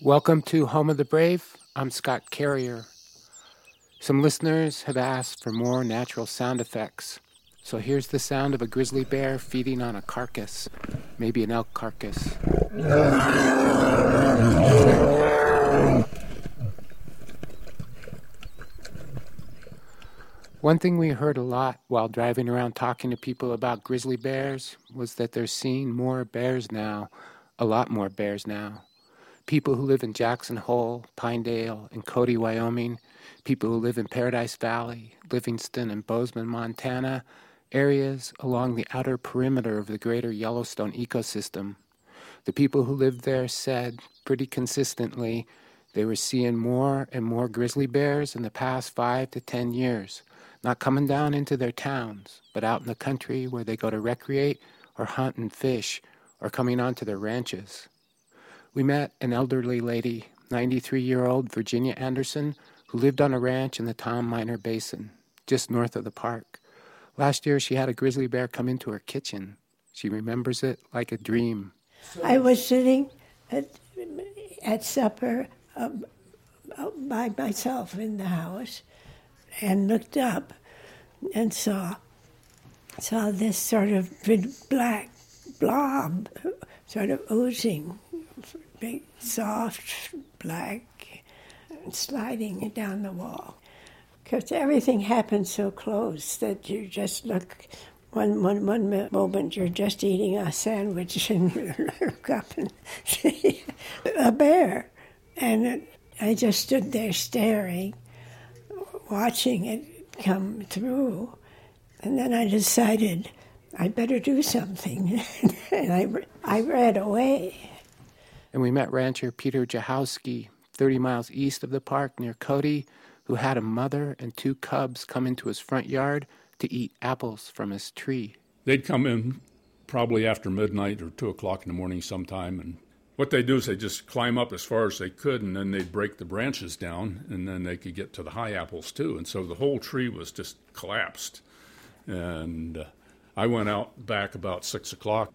Welcome to Home of the Brave. I'm Scott Carrier. Some listeners have asked for more natural sound effects. So here's the sound of a grizzly bear feeding on a carcass, maybe an elk carcass. One thing we heard a lot while driving around talking to people about grizzly bears was that they're seeing more bears now, a lot more bears now. People who live in Jackson Hole, Pinedale, and Cody, Wyoming, people who live in Paradise Valley, Livingston, and Bozeman, Montana, areas along the outer perimeter of the greater Yellowstone ecosystem. The people who lived there said pretty consistently they were seeing more and more grizzly bears in the past five to ten years not coming down into their towns, but out in the country where they go to recreate or hunt and fish or coming onto their ranches. We met an elderly lady, 93 year old Virginia Anderson, who lived on a ranch in the Tom Miner Basin, just north of the park. Last year, she had a grizzly bear come into her kitchen. She remembers it like a dream. I was sitting at, at supper um, by myself in the house, and looked up and saw saw this sort of big black blob sort of oozing, big soft black, sliding down the wall. Because everything happens so close that you just look. One, one, one moment you're just eating a sandwich and you look up and see a bear. And I just stood there staring watching it come through. And then I decided I better do something. and I, I ran away. And we met rancher Peter Jahowski, 30 miles east of the park near Cody, who had a mother and two cubs come into his front yard to eat apples from his tree. They'd come in probably after midnight or 2 o'clock in the morning sometime and what they do is they just climb up as far as they could, and then they'd break the branches down, and then they could get to the high apples too. And so the whole tree was just collapsed. And uh, I went out back about six o'clock,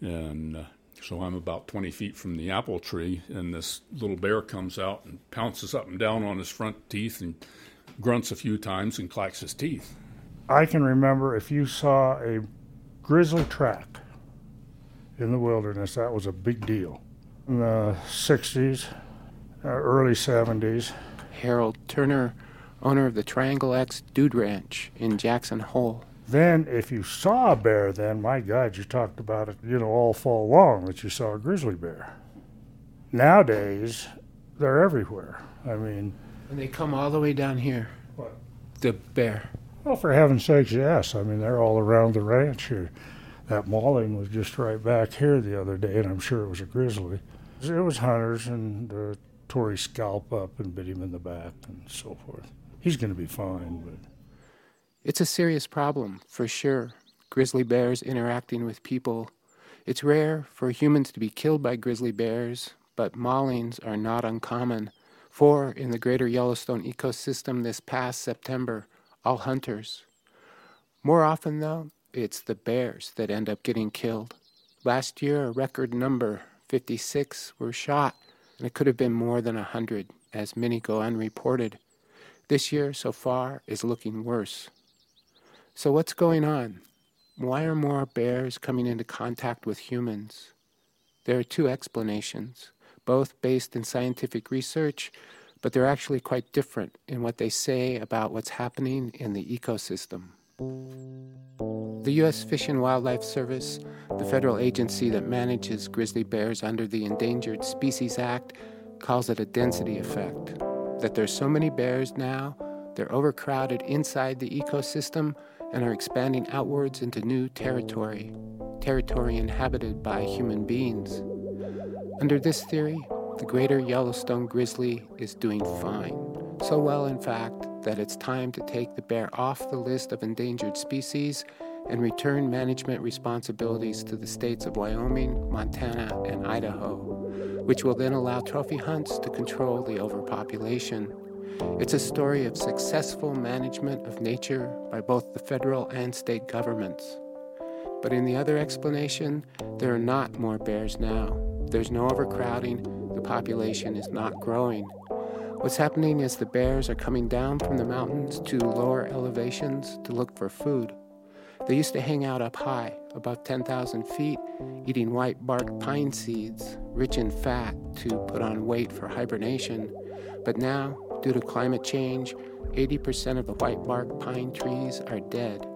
and uh, so I'm about 20 feet from the apple tree, and this little bear comes out and pounces up and down on his front teeth and grunts a few times and clacks his teeth. I can remember if you saw a grizzly track in the wilderness, that was a big deal in the 60s, uh, early 70s. Harold Turner, owner of the Triangle X Dude Ranch in Jackson Hole. Then, if you saw a bear, then my God, you talked about it, you know, all fall long that you saw a grizzly bear. Nowadays, they're everywhere. I mean, and they come all the way down here. What? The bear. Well, for heaven's sakes, yes. I mean, they're all around the ranch here. That mauling was just right back here the other day, and I'm sure it was a grizzly. It was hunters and uh, tore his scalp up and bit him in the back and so forth. He's going to be fine, but. It's a serious problem, for sure. Grizzly bears interacting with people. It's rare for humans to be killed by grizzly bears, but maulings are not uncommon. Four in the greater Yellowstone ecosystem this past September, all hunters. More often, though, it's the bears that end up getting killed. Last year, a record number 56 were shot, and it could have been more than a 100, as many go unreported. This year, so far, is looking worse. So, what's going on? Why are more bears coming into contact with humans? There are two explanations, both based in scientific research, but they're actually quite different in what they say about what's happening in the ecosystem. The U.S. Fish and Wildlife Service, the federal agency that manages grizzly bears under the Endangered Species Act, calls it a density effect. That there's so many bears now, they're overcrowded inside the ecosystem and are expanding outwards into new territory, territory inhabited by human beings. Under this theory, the greater Yellowstone grizzly is doing fine. So well, in fact, that it's time to take the bear off the list of endangered species and return management responsibilities to the states of Wyoming, Montana, and Idaho, which will then allow trophy hunts to control the overpopulation. It's a story of successful management of nature by both the federal and state governments. But in the other explanation, there are not more bears now. There's no overcrowding, the population is not growing. What's happening is the bears are coming down from the mountains to lower elevations to look for food. They used to hang out up high, about 10,000 feet, eating white bark pine seeds, rich in fat to put on weight for hibernation. But now, due to climate change, 80% of the white bark pine trees are dead.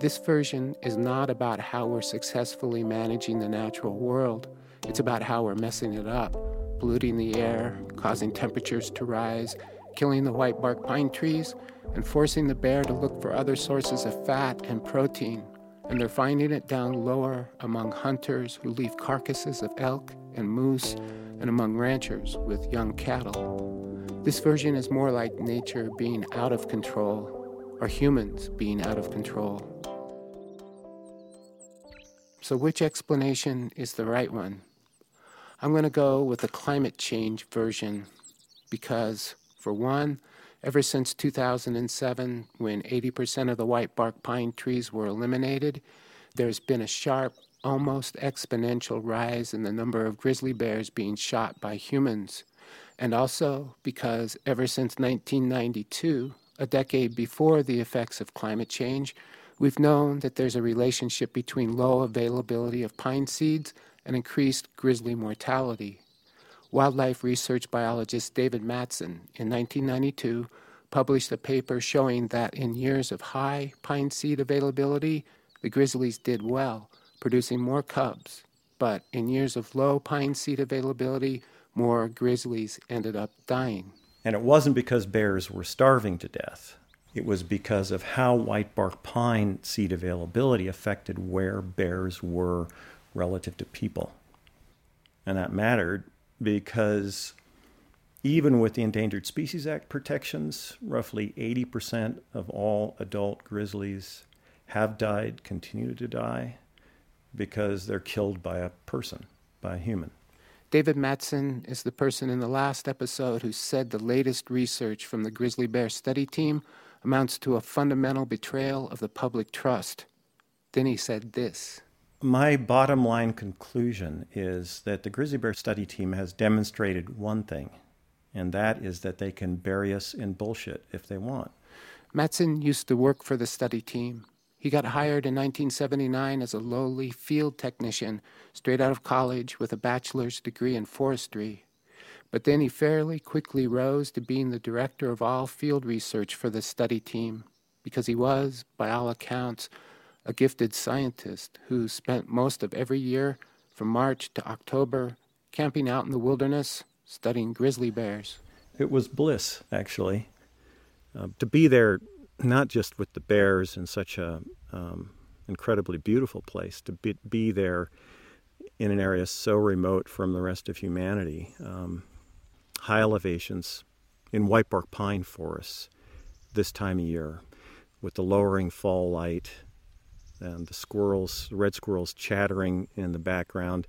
This version is not about how we're successfully managing the natural world. It's about how we're messing it up, polluting the air, causing temperatures to rise, killing the white bark pine trees, and forcing the bear to look for other sources of fat and protein. And they're finding it down lower among hunters who leave carcasses of elk and moose, and among ranchers with young cattle. This version is more like nature being out of control, or humans being out of control. So, which explanation is the right one? I'm going to go with the climate change version because, for one, ever since 2007, when 80% of the white bark pine trees were eliminated, there's been a sharp, almost exponential rise in the number of grizzly bears being shot by humans. And also because ever since 1992, a decade before the effects of climate change, we've known that there's a relationship between low availability of pine seeds and increased grizzly mortality. Wildlife research biologist David Mattson in 1992 published a paper showing that in years of high pine seed availability, the grizzlies did well, producing more cubs. But in years of low pine seed availability, more grizzlies ended up dying. And it wasn't because bears were starving to death. It was because of how white bark pine seed availability affected where bears were relative to people. And that mattered because even with the Endangered Species Act protections, roughly 80% of all adult grizzlies have died, continue to die, because they're killed by a person, by a human. David Mattson is the person in the last episode who said the latest research from the grizzly bear study team amounts to a fundamental betrayal of the public trust. Then he said this. My bottom line conclusion is that the grizzly bear study team has demonstrated one thing, and that is that they can bury us in bullshit if they want. Mattson used to work for the study team. He got hired in 1979 as a lowly field technician, straight out of college with a bachelor's degree in forestry. But then he fairly quickly rose to being the director of all field research for the study team, because he was, by all accounts, a gifted scientist who spent most of every year from March to October camping out in the wilderness studying grizzly bears. It was bliss, actually, uh, to be there not just with the bears in such a um, incredibly beautiful place, to be, be, there in an area so remote from the rest of humanity, um, high elevations in white bark pine forests this time of year, with the lowering fall light and the squirrels, red squirrels chattering in the background,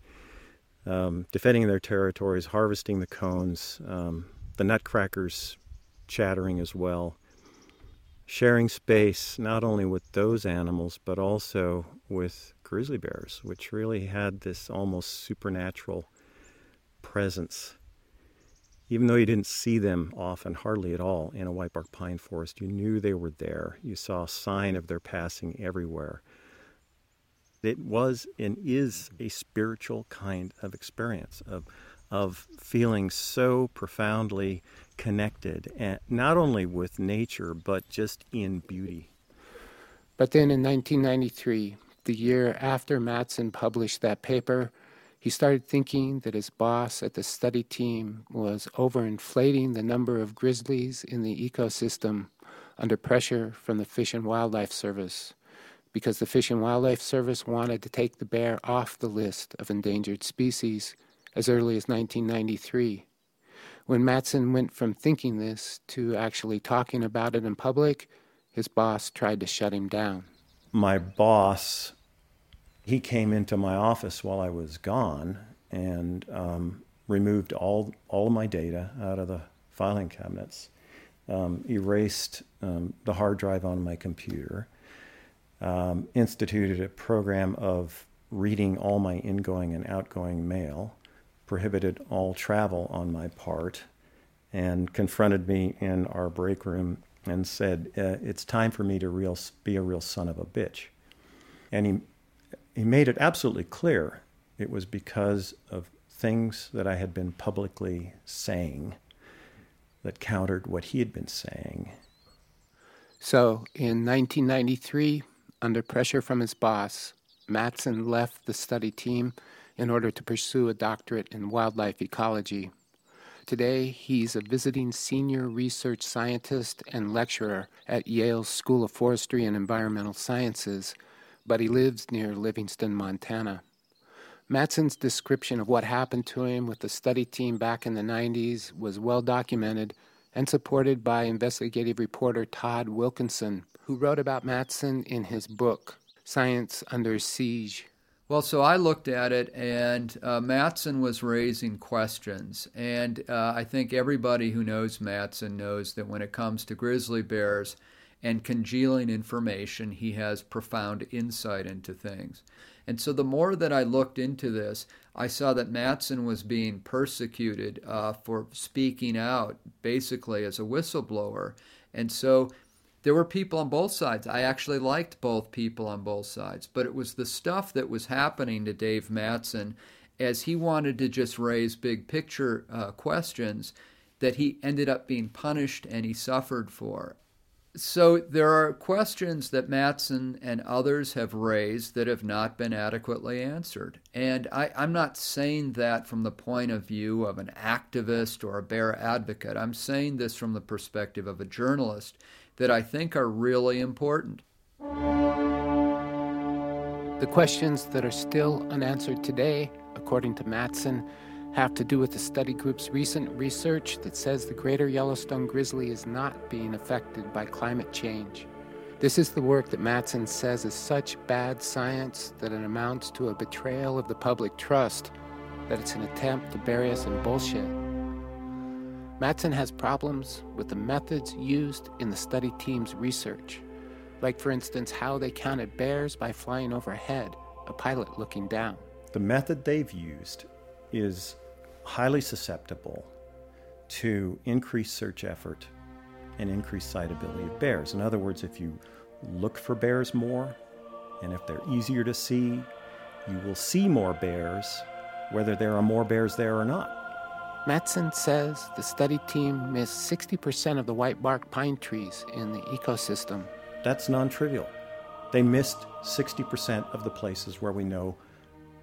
um, defending their territories, harvesting the cones, um, the nutcrackers chattering as well, sharing space not only with those animals but also with grizzly bears, which really had this almost supernatural presence. Even though you didn't see them often, hardly at all, in a white bark pine forest, you knew they were there. You saw a sign of their passing everywhere. It was and is a spiritual kind of experience of of feeling so profoundly connected, and not only with nature but just in beauty. But then in 1993, the year after Mattson published that paper, he started thinking that his boss at the study team was overinflating the number of grizzlies in the ecosystem under pressure from the Fish and Wildlife Service because the Fish and Wildlife Service wanted to take the bear off the list of endangered species as early as 1993. When Mattson went from thinking this to actually talking about it in public, his boss tried to shut him down. My boss, he came into my office while I was gone and um, removed all, all of my data out of the filing cabinets, um, erased um, the hard drive on my computer, um, instituted a program of reading all my ingoing and outgoing mail, prohibited all travel on my part and confronted me in our break room and said, uh, It's time for me to real, be a real son of a bitch. And he, he made it absolutely clear it was because of things that I had been publicly saying that countered what he had been saying. So, in 1993, under pressure from his boss, Mattson left the study team in order to pursue a doctorate in wildlife ecology. Today, he's a visiting senior research scientist and lecturer at Yale's School of Forestry and Environmental Sciences, but he lives near Livingston, Montana. Mattson's description of what happened to him with the study team back in the 90s was well documented and supported by investigative reporter Todd Wilkinson, who wrote about Mattson in his book, Science Under Siege. Well, so I looked at it, and uh, Mattson was raising questions. And uh, I think everybody who knows Mattson knows that when it comes to grizzly bears and congealing information, he has profound insight into things. And so the more that I looked into this, I saw that Mattson was being persecuted uh, for speaking out, basically as a whistleblower. And so there were people on both sides. I actually liked both people on both sides, but it was the stuff that was happening to Dave Mattson as he wanted to just raise big picture uh, questions that he ended up being punished and he suffered for. So there are questions that Mattson and others have raised that have not been adequately answered. And I, am not saying that from the point of view of an activist or a bear advocate. I'm saying this from the perspective of a journalist that I think are really important. The questions that are still unanswered today, according to Mattson, have to do with the study group's recent research that says the greater Yellowstone grizzly is not being affected by climate change. This is the work that Mattson says is such bad science that it amounts to a betrayal of the public trust, that it's an attempt to bury us in bullshit. Mattson has problems with the methods used in the study team's research, like, for instance, how they counted bears by flying overhead, a pilot looking down. The method they've used is highly susceptible to increased search effort and increased sightability of bears. In other words, if you look for bears more and if they're easier to see, you will see more bears, whether there are more bears there or not. Mattson says the study team missed 60% of the white bark pine trees in the ecosystem. That's non trivial. They missed 60% of the places where we know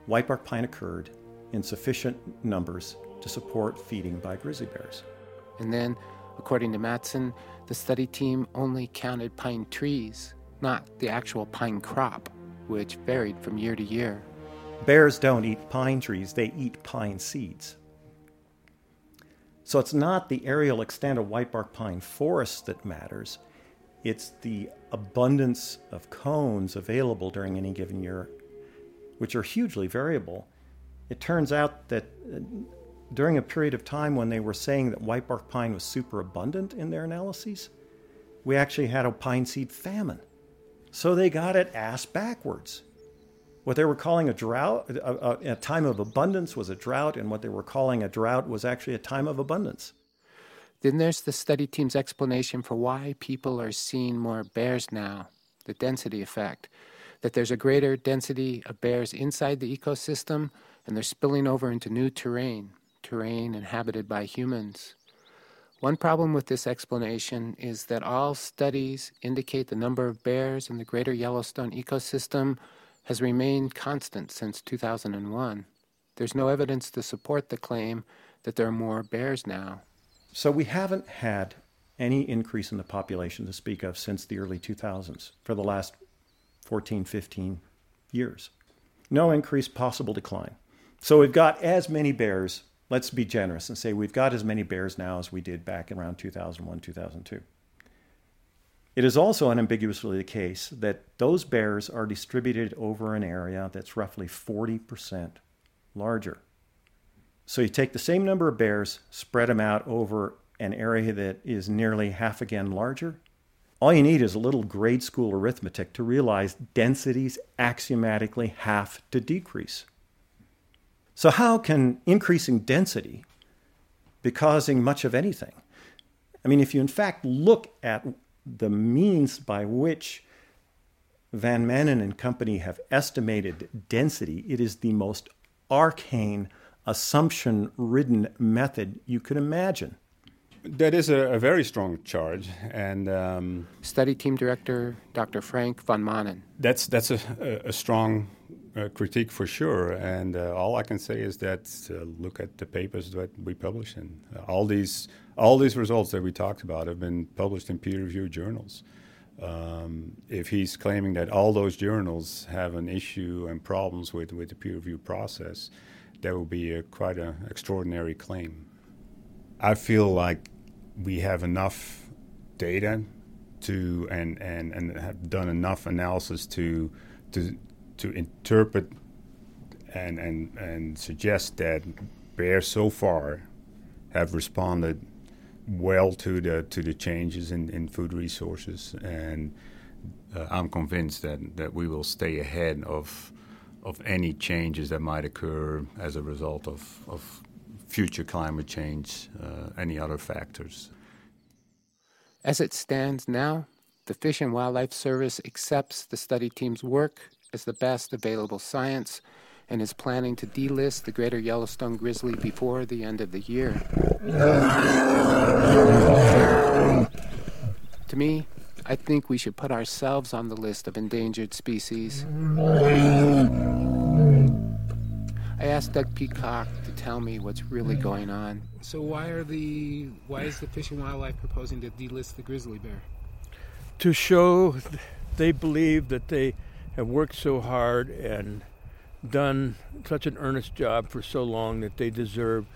white bark pine occurred in sufficient numbers to support feeding by grizzly bears. And then, according to Mattson, the study team only counted pine trees, not the actual pine crop, which varied from year to year. Bears don't eat pine trees, they eat pine seeds. So it's not the aerial extent of whitebark pine forests that matters, it's the abundance of cones available during any given year, which are hugely variable it turns out that uh, during a period of time when they were saying that whitebark pine was super abundant in their analyses, we actually had a pine seed famine. So they got it ass backwards. What they were calling a drought, a, a, a, time of abundance, was a drought, and what they were calling a drought was actually a time of abundance. Then there's the study team's explanation for why people are seeing more bears now the density effect. That there's a greater density of bears inside the ecosystem and they're spilling over into new terrain, terrain inhabited by humans. One problem with this explanation is that all studies indicate the number of bears in the greater Yellowstone ecosystem has remained constant since 2001. There's no evidence to support the claim that there are more bears now. So we haven't had any increase in the population to speak of since the early 2000s for the last 14, 15 years. No increase, possible decline. So we've got as many bears. Let's be generous and say we've got as many bears now as we did back around 2001, 2002. It is also unambiguously the case that those bears are distributed over an area that's roughly 40% larger. So you take the same number of bears, spread them out over an area that is nearly half again larger. All you need is a little grade school arithmetic to realize densities axiomatically have to decrease. So, how can increasing density be causing much of anything? I mean, if you in fact look at the means by which Van Manen and company have estimated density, it is the most arcane, assumption ridden method you could imagine. That is a, a very strong charge, and um, study team director Dr. Frank van Manen. That's that's a, a strong uh, critique for sure, and uh, all I can say is that uh, look at the papers that we publish, and all these all these results that we talked about have been published in peer-reviewed journals. Um, if he's claiming that all those journals have an issue and problems with, with the peer review process, that would be a, quite an extraordinary claim. I feel like we have enough data to and, and, and have done enough analysis to to to interpret and and, and suggest that bears so far have responded well to the to the changes in, in food resources, and uh, I'm convinced that, that we will stay ahead of of any changes that might occur as a result of, of future climate change, uh, any other factors. As it stands now, the Fish and Wildlife Service accepts the study team's work as the best available science and is planning to delist the greater Yellowstone grizzly before the end of the year. to me, I think we should put ourselves on the list of endangered species. I asked Doug Peacock to tell me what's really going on. So why are the why is the Fish and Wildlife proposing to delist the grizzly bear? To show they believe that they have worked so hard and done such an earnest job for so long that they deserve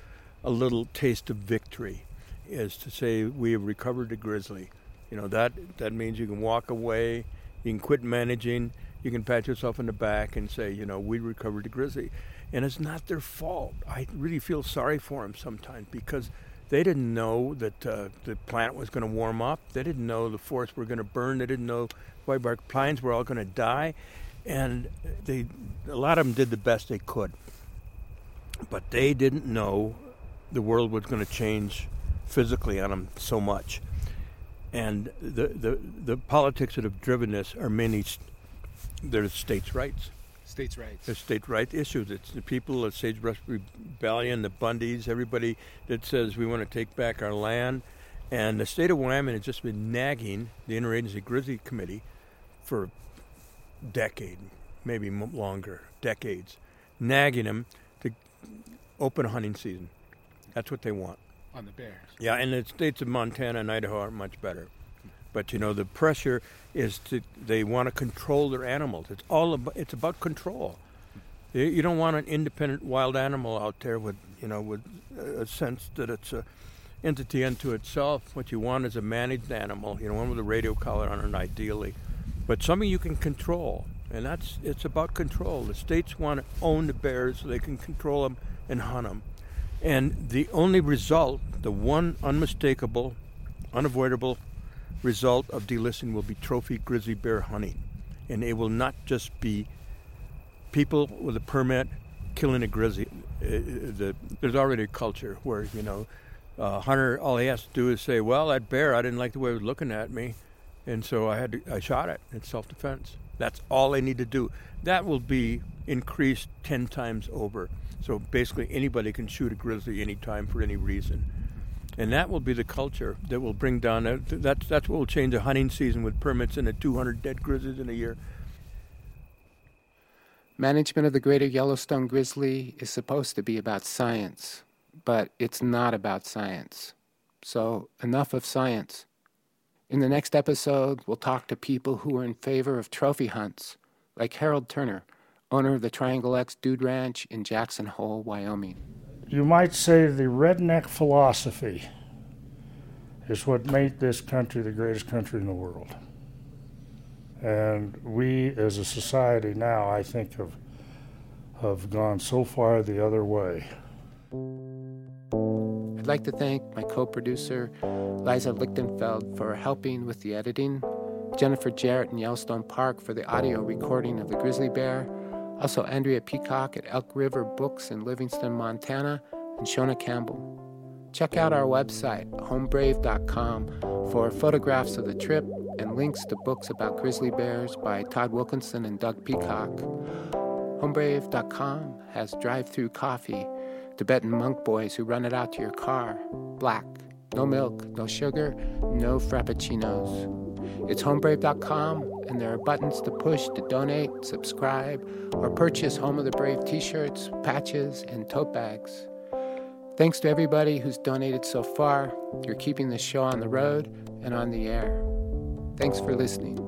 a little taste of victory, is to say we have recovered the grizzly. You know that that means you can walk away, you can quit managing, you can pat yourself in the back and say, you know, we recovered the grizzly, and it's not their fault. I really feel sorry for them sometimes because they didn't know that uh, the plant was going to warm up. They didn't know the forests were going to burn. They didn't know white bark pines were all going to die and they a lot of them did the best they could but they didn't know the world was going to change physically on them so much and the, the, the politics that have driven this are mainly their states' rights. States' rights. The state right issues. It's the people, of Sagebrush Rebellion, the Bundys, everybody that says we want to take back our land. And the state of Wyoming has just been nagging the Interagency Grizzly Committee for a decade, maybe longer, decades, nagging them to open hunting season. That's what they want. On the bears. Yeah, and the states of Montana and Idaho are much better. But you know, the pressure is to they want to control their animals. It's all about it's about control. You don't want an independent wild animal out there with you know with a sense that it's a entity unto itself. What you want is a managed animal. You know, one with a radio collar on it, ideally but something you can control. And that's it's about control. The states want to own the bears so they can control them and hunt them. And the only result, the one unmistakable, unavoidable result of delisting will be trophy grizzly bear hunting. And it will not just be people with a permit killing a grizzly. Uh, uh, the, there's already a culture where, you know, uh, hunter, all he has to do is say, well, that bear, I didn't like the way it was looking at me and so I had to, I shot it in self-defense. That's all they need to do. That will be increased ten times over. So basically, anybody can shoot a grizzly anytime for any reason, and that will be the culture that will bring down. A, that's that's what will change a hunting season with permits and a 200 dead grizzlies in a year. Management of the greater Yellowstone grizzly is supposed to be about science, but it's not about science. So enough of science. In the next episode, we'll talk to people who are in favor of trophy hunts, like Harold Turner, owner of the Triangle X Dude Ranch in Jackson Hole, Wyoming. You might say the redneck philosophy is what made this country the greatest country in the world. And we as a society now, I think, have, have gone so far the other way. I'd like to thank my co producer, Liza Lichtenfeld, for helping with the editing, Jennifer Jarrett in Yellowstone Park for the audio recording of the grizzly bear, Also, Andrea Peacock at Elk River Books in Livingston, Montana, and Shona Campbell. Check out our website, homebrave.com, for photographs of the trip and links to books about grizzly bears by Todd Wilkinson and Doug Peacock. Homebrave.com has drive through coffee, Tibetan monk boys who run it out to your car, black, no milk, no sugar, no frappuccinos. It's homebrave.com, and there are buttons to push to donate, subscribe, or purchase Home of the Brave t shirts, patches, and tote bags. Thanks to everybody who's donated so far. You're keeping the show on the road and on the air. Thanks for listening.